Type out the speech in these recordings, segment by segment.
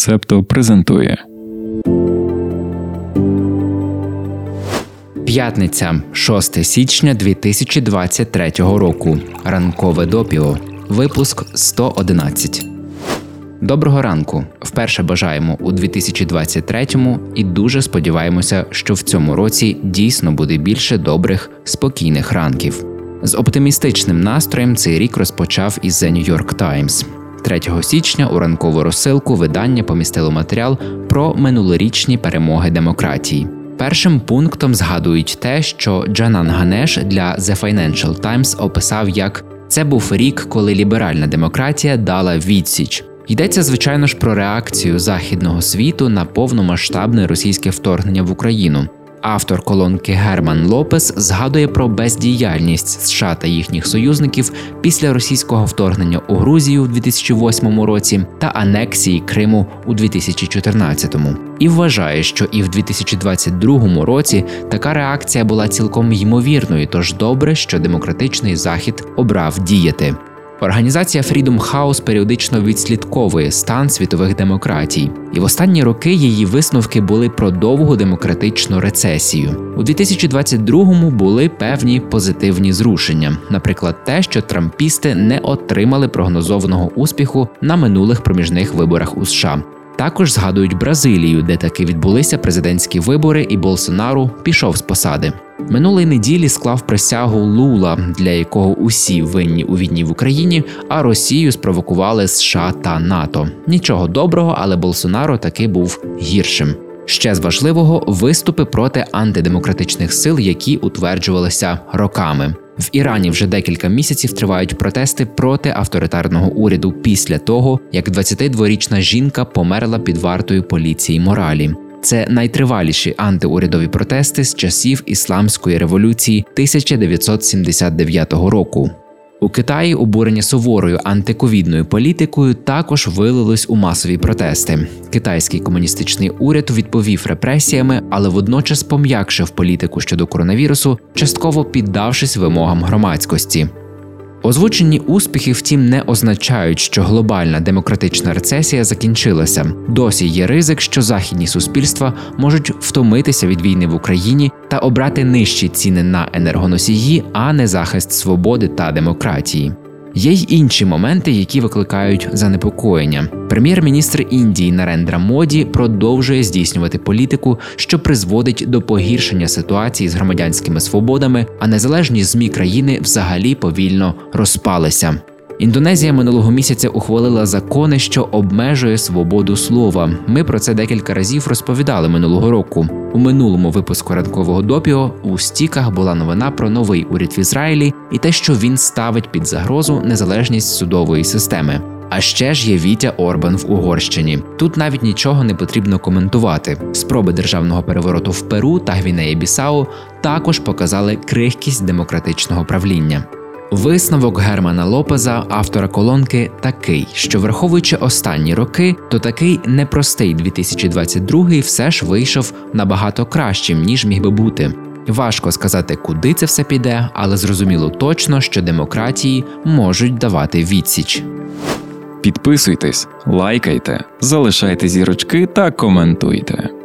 Септо презентує. П'ятниця, 6 січня 2023 року. Ранкове допіо. Випуск 111. Доброго ранку. Вперше бажаємо у 2023-му і дуже сподіваємося, що в цьому році дійсно буде більше добрих, спокійних ранків. З оптимістичним настроєм цей рік розпочав із The New York Times. 3 січня у ранкову розсилку видання помістило матеріал про минулорічні перемоги демократії. Першим пунктом згадують те, що Джанан Ганеш для The Financial Times описав як це був рік, коли ліберальна демократія дала відсіч. Йдеться, звичайно ж, про реакцію західного світу на повномасштабне російське вторгнення в Україну. Автор колонки Герман Лопес згадує про бездіяльність США та їхніх союзників після російського вторгнення у Грузію у 2008 році та анексії Криму у 2014-му. і вважає, що і в 2022 році така реакція була цілком ймовірною. Тож добре, що демократичний захід обрав діяти. Організація Freedom House періодично відслідковує стан світових демократій, і в останні роки її висновки були про довгу демократичну рецесію. У 2022-му були певні позитивні зрушення, наприклад, те, що трампісти не отримали прогнозованого успіху на минулих проміжних виборах у США. Також згадують Бразилію, де таки відбулися президентські вибори, і Болсонару пішов з посади. Минулої неділі склав присягу Лула, для якого усі винні у війні в Україні, а Росію спровокували США та НАТО. Нічого доброго, але Болсонаро таки був гіршим. Ще з важливого виступи проти антидемократичних сил, які утверджувалися роками. В Ірані вже декілька місяців тривають протести проти авторитарного уряду після того, як 22-річна жінка померла під вартою поліції моралі. Це найтриваліші антиурядові протести з часів ісламської революції 1979 року. У Китаї обурення суворою антиковідною політикою також вилилось у масові протести. Китайський комуністичний уряд відповів репресіями, але водночас пом'якшив політику щодо коронавірусу, частково піддавшись вимогам громадськості. Озвучені успіхи, втім, не означають, що глобальна демократична рецесія закінчилася. Досі є ризик, що західні суспільства можуть втомитися від війни в Україні та обрати нижчі ціни на енергоносії, а не захист свободи та демократії. Є й інші моменти, які викликають занепокоєння. Прем'єр-міністр Індії Нарендра Моді продовжує здійснювати політику, що призводить до погіршення ситуації з громадянськими свободами, а незалежні змі країни взагалі повільно розпалися. Індонезія минулого місяця ухвалила закони, що обмежує свободу слова. Ми про це декілька разів розповідали минулого року. У минулому випуску ранкового допіо у стіках була новина про новий уряд в Ізраїлі і те, що він ставить під загрозу незалежність судової системи. А ще ж є Вітя Орбан в Угорщині. Тут навіть нічого не потрібно коментувати. Спроби державного перевороту в Перу та Гвінеї Бісау також показали крихкість демократичного правління. Висновок Германа Лопеза, автора колонки, такий, що враховуючи останні роки, то такий непростий 2022 все ж вийшов набагато кращим ніж міг би бути. Важко сказати, куди це все піде, але зрозуміло точно, що демократії можуть давати відсіч. Підписуйтесь, лайкайте, залишайте зірочки та коментуйте.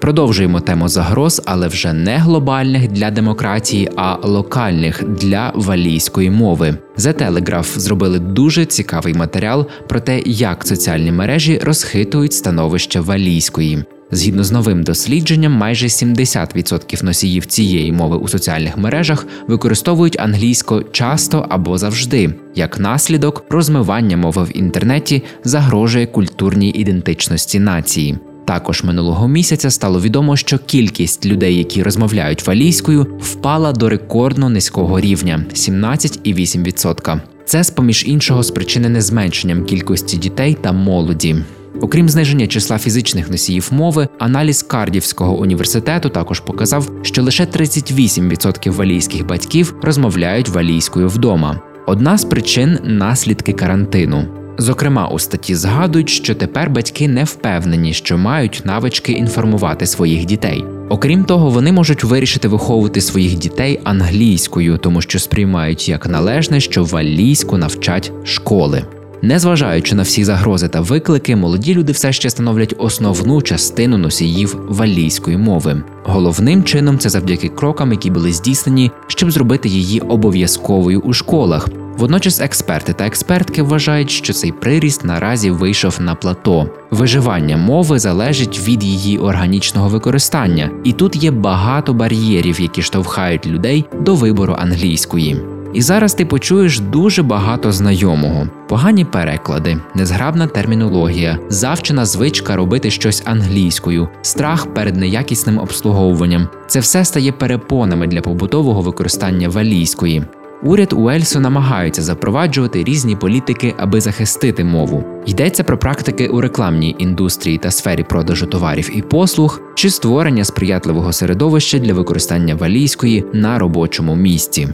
Продовжуємо тему загроз, але вже не глобальних для демократії, а локальних для валійської мови. The Telegraph зробили дуже цікавий матеріал про те, як соціальні мережі розхитують становище валійської. Згідно з новим дослідженням, майже 70% носіїв цієї мови у соціальних мережах використовують англійсько часто або завжди. Як наслідок, розмивання мови в інтернеті загрожує культурній ідентичності нації. Також минулого місяця стало відомо, що кількість людей, які розмовляють валійською, впала до рекордно низького рівня 17,8%. Це з поміж іншого спричинене зменшенням кількості дітей та молоді. Окрім зниження числа фізичних носіїв мови, аналіз Кардівського університету також показав, що лише 38% валійських батьків розмовляють валійською вдома. Одна з причин наслідки карантину. Зокрема, у статті згадують, що тепер батьки не впевнені, що мають навички інформувати своїх дітей. Окрім того, вони можуть вирішити виховувати своїх дітей англійською, тому що сприймають як належне, що валійську навчать школи. Незважаючи на всі загрози та виклики, молоді люди все ще становлять основну частину носіїв валійської мови. Головним чином це завдяки крокам, які були здійснені, щоб зробити її обов'язковою у школах. Водночас експерти та експертки вважають, що цей приріст наразі вийшов на плато. Виживання мови залежить від її органічного використання, і тут є багато бар'єрів, які штовхають людей до вибору англійської. І зараз ти почуєш дуже багато знайомого: погані переклади, незграбна термінологія, завчена звичка робити щось англійською, страх перед неякісним обслуговуванням. Це все стає перепонами для побутового використання валійської. Уряд Уельсу намагається запроваджувати різні політики, аби захистити мову. Йдеться про практики у рекламній індустрії та сфері продажу товарів і послуг, чи створення сприятливого середовища для використання валійської на робочому місці.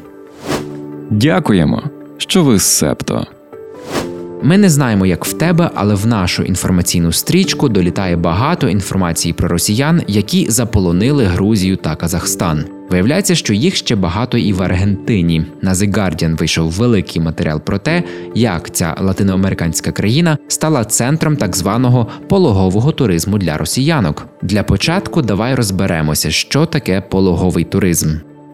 Дякуємо, що ви з Септо. Ми не знаємо, як в тебе, але в нашу інформаційну стрічку долітає багато інформації про росіян, які заполонили Грузію та Казахстан. Виявляється, що їх ще багато і в Аргентині. На The Guardian вийшов великий матеріал про те, як ця латиноамериканська країна стала центром так званого пологового туризму для росіянок. Для початку давай розберемося, що таке пологовий туризм.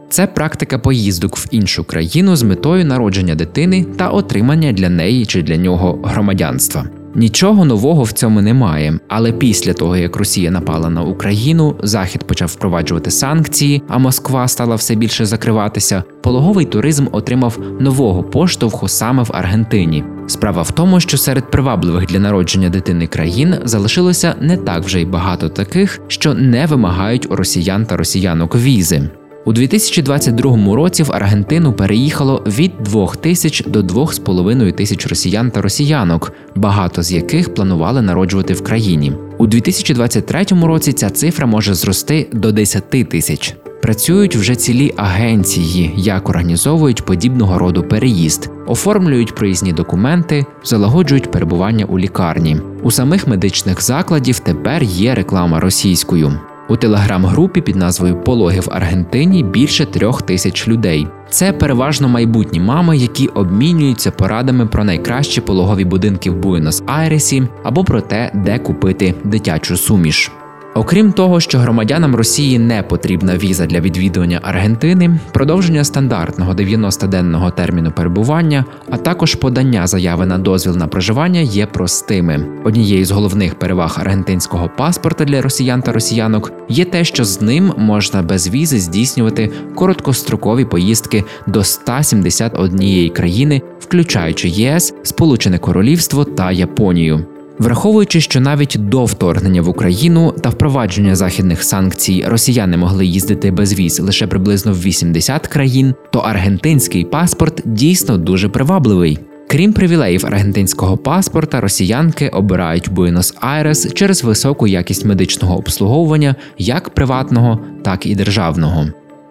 Це практика поїздок в іншу країну з метою народження дитини та отримання для неї чи для нього громадянства. Нічого нового в цьому немає, але після того, як Росія напала на Україну, Захід почав впроваджувати санкції, а Москва стала все більше закриватися. Пологовий туризм отримав нового поштовху саме в Аргентині. Справа в тому, що серед привабливих для народження дитини країн залишилося не так вже й багато таких, що не вимагають у росіян та росіянок візи. У 2022 році в Аргентину переїхало від 2 тисяч до 2,5 тисяч росіян та росіянок, багато з яких планували народжувати в країні. У 2023 році ця цифра може зрости до 10 тисяч. Працюють вже цілі агенції, як організовують подібного роду переїзд, оформлюють проїзні документи, залагоджують перебування у лікарні. У самих медичних закладів тепер є реклама російською. У телеграм-групі під назвою Пологи в Аргентині більше трьох тисяч людей. Це переважно майбутні мами, які обмінюються порадами про найкращі пологові будинки в Буенос-Айресі або про те, де купити дитячу суміш. Окрім того, що громадянам Росії не потрібна віза для відвідування Аргентини, продовження стандартного 90-денного терміну перебування, а також подання заяви на дозвіл на проживання є простими. Однією з головних переваг аргентинського паспорта для росіян та росіянок є те, що з ним можна без візи здійснювати короткострокові поїздки до 171 країни, включаючи ЄС, Сполучене Королівство та Японію. Враховуючи, що навіть до вторгнення в Україну та впровадження західних санкцій росіяни могли їздити без віз лише приблизно в 80 країн, то аргентинський паспорт дійсно дуже привабливий. Крім привілеїв аргентинського паспорта, росіянки обирають Буенос-Айрес через високу якість медичного обслуговування як приватного, так і державного.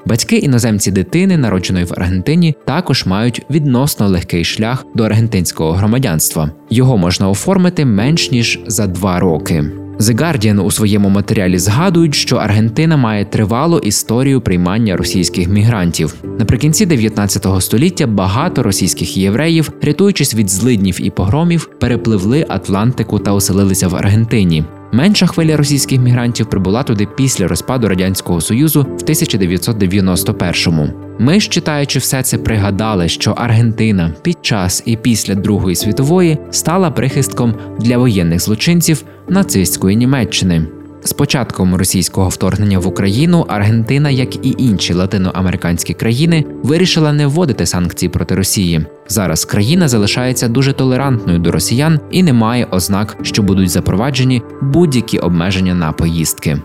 Батьки іноземці дитини, народженої в Аргентині, також мають відносно легкий шлях до аргентинського громадянства. Його можна оформити менш ніж за два роки. The Guardian у своєму матеріалі згадують, що Аргентина має тривалу історію приймання російських мігрантів. Наприкінці 19 століття багато російських євреїв, рятуючись від злиднів і погромів, перепливли Атлантику та оселилися в Аргентині. Менша хвиля російських мігрантів прибула туди після розпаду радянського союзу в 1991-му. Ми ж читаючи все це, пригадали, що Аргентина під час і після Другої світової стала прихистком для воєнних злочинців нацистської Німеччини. З початком російського вторгнення в Україну Аргентина, як і інші латиноамериканські країни, вирішила не вводити санкції проти Росії. Зараз країна залишається дуже толерантною до росіян і не має ознак, що будуть запроваджені будь-які обмеження на поїздки.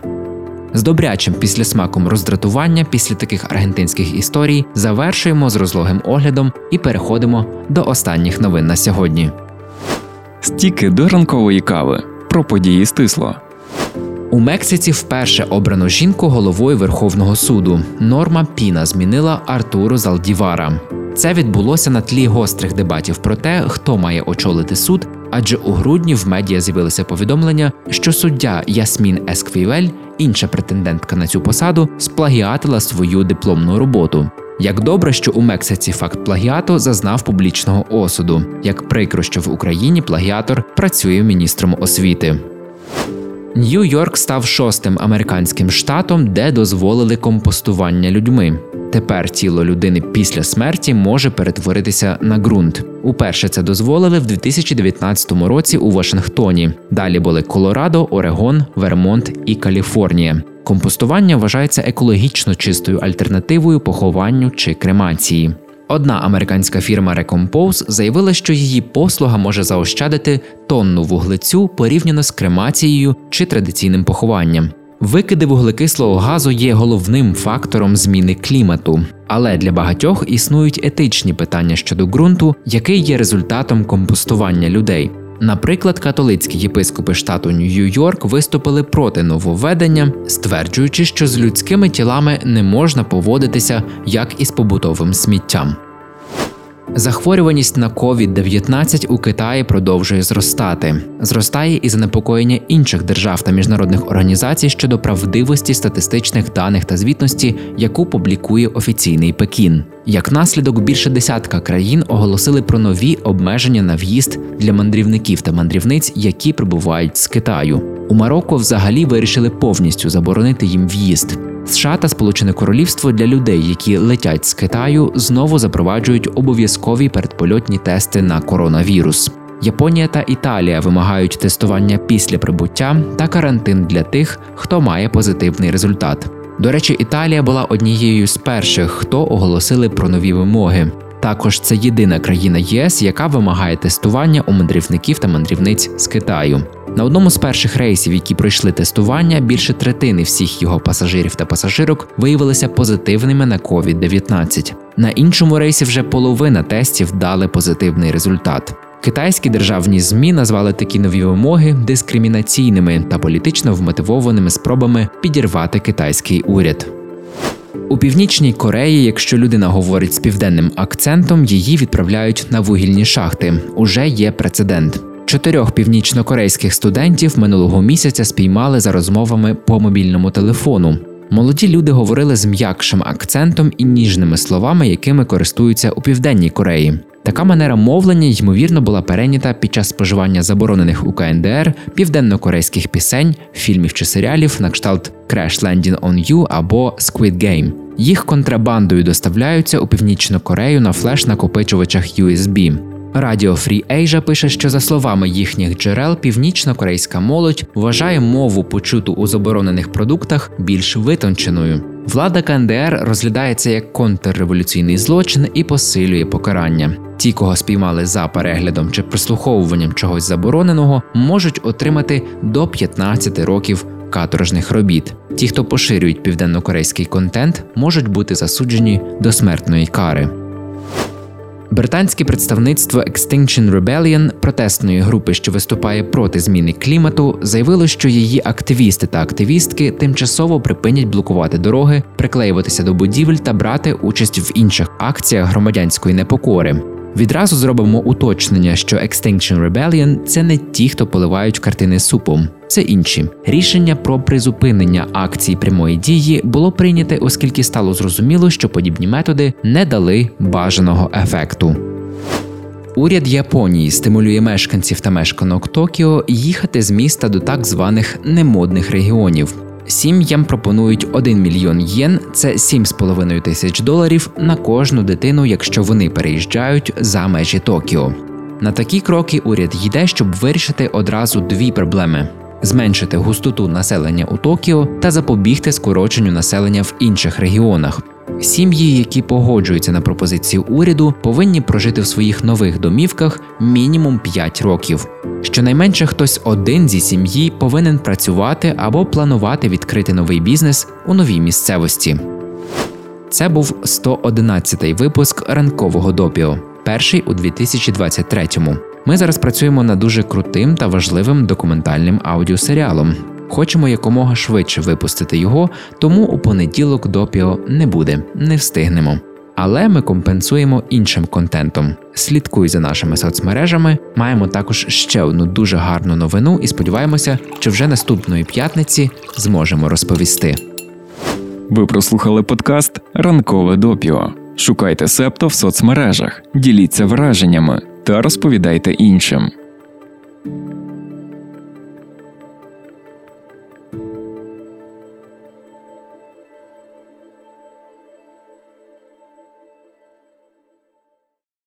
З добрячим післясмаком роздратування після таких аргентинських історій завершуємо з розлогим оглядом і переходимо до останніх новин на сьогодні. Стіки до ранкової кави про події стисло. У Мексиці вперше обрано жінку головою Верховного суду. Норма Піна змінила Артуру Залдівара. Це відбулося на тлі гострих дебатів про те, хто має очолити суд, адже у грудні в медіа з'явилися повідомлення, що суддя Ясмін Есквівель, інша претендентка на цю посаду, сплагіатила свою дипломну роботу. Як добре, що у Мексиці факт плагіату зазнав публічного осуду, як прикро, що в Україні плагіатор працює міністром освіти. Нью-Йорк став шостим американським штатом, де дозволили компостування людьми. Тепер тіло людини після смерті може перетворитися на ґрунт. Уперше це дозволили в 2019 році у Вашингтоні. Далі були Колорадо, Орегон, Вермонт і Каліфорнія. Компостування вважається екологічно чистою альтернативою похованню чи кремації. Одна американська фірма Recompose заявила, що її послуга може заощадити тонну вуглецю порівняно з кремацією чи традиційним похованням. Викиди вуглекислого газу є головним фактором зміни клімату, але для багатьох існують етичні питання щодо ґрунту, який є результатом компостування людей. Наприклад, католицькі єпископи штату Нью-Йорк виступили проти нововведення, стверджуючи, що з людськими тілами не можна поводитися як із побутовим сміттям. Захворюваність на COVID-19 у Китаї продовжує зростати. Зростає і занепокоєння інших держав та міжнародних організацій щодо правдивості статистичних даних та звітності, яку публікує офіційний Пекін. Як наслідок, більше десятка країн оголосили про нові обмеження на в'їзд для мандрівників та мандрівниць, які прибувають з Китаю. У Марокко взагалі вирішили повністю заборонити їм в'їзд. США та Сполучене Королівство для людей, які летять з Китаю, знову запроваджують обов'язкові передпольотні тести на коронавірус. Японія та Італія вимагають тестування після прибуття та карантин для тих, хто має позитивний результат. До речі, Італія була однією з перших, хто оголосили про нові вимоги. Також це єдина країна ЄС, яка вимагає тестування у мандрівників та мандрівниць з Китаю. На одному з перших рейсів, які пройшли тестування, більше третини всіх його пасажирів та пасажирок виявилися позитивними на COVID-19. На іншому рейсі вже половина тестів дали позитивний результат. Китайські державні змі назвали такі нові вимоги дискримінаційними та політично вмотивованими спробами підірвати китайський уряд. У північній Кореї, якщо людина говорить з південним акцентом, її відправляють на вугільні шахти. Уже є прецедент. Чотирьох північнокорейських студентів минулого місяця спіймали за розмовами по мобільному телефону. Молоді люди говорили з м'якшим акцентом і ніжними словами, якими користуються у південній Кореї. Така манера мовлення ймовірно була перейнята під час споживання заборонених у КНДР південно-корейських пісень, фільмів чи серіалів на кшталт Crash Landing on You або Squid Game. Їх контрабандою доставляються у північну Корею на флеш-накопичувачах USB. Радіо Free Asia пише, що за словами їхніх джерел, північно-корейська молодь вважає мову, почуту у заборонених продуктах, більш витонченою. Влада КНДР розглядається як контрреволюційний злочин і посилює покарання. Ті, кого спіймали за переглядом чи прослуховуванням чогось забороненого, можуть отримати до 15 років каторжних робіт. Ті, хто поширюють південнокорейський контент, можуть бути засуджені до смертної кари. Британське представництво Extinction Rebellion, протестної групи, що виступає проти зміни клімату, заявило, що її активісти та активістки тимчасово припинять блокувати дороги, приклеюватися до будівель та брати участь в інших акціях громадянської непокори. Відразу зробимо уточнення, що Extinction Rebellion – це не ті, хто поливають картини супом, це інші. Рішення про призупинення акцій прямої дії було прийняте, оскільки стало зрозуміло, що подібні методи не дали бажаного ефекту. Уряд Японії стимулює мешканців та мешканок Токіо їхати з міста до так званих немодних регіонів. Сім'ям пропонують 1 мільйон єн, це 7,5 тисяч доларів на кожну дитину, якщо вони переїжджають за межі Токіо. На такі кроки уряд йде, щоб вирішити одразу дві проблеми: зменшити густоту населення у Токіо та запобігти скороченню населення в інших регіонах. Сім'ї, які погоджуються на пропозицію уряду, повинні прожити в своїх нових домівках мінімум 5 років. Щонайменше хтось один зі сім'ї повинен працювати або планувати відкрити новий бізнес у новій місцевості. Це був 111-й випуск ранкового допіо, перший у 2023-му. Ми зараз працюємо над дуже крутим та важливим документальним аудіосеріалом. Хочемо якомога швидше випустити його, тому у понеділок допіо не буде, не встигнемо. Але ми компенсуємо іншим контентом. Слідкуй за нашими соцмережами. Маємо також ще одну дуже гарну новину і сподіваємося, що вже наступної п'ятниці зможемо розповісти. Ви прослухали подкаст Ранкове допіо. Шукайте Септо в соцмережах, діліться враженнями та розповідайте іншим.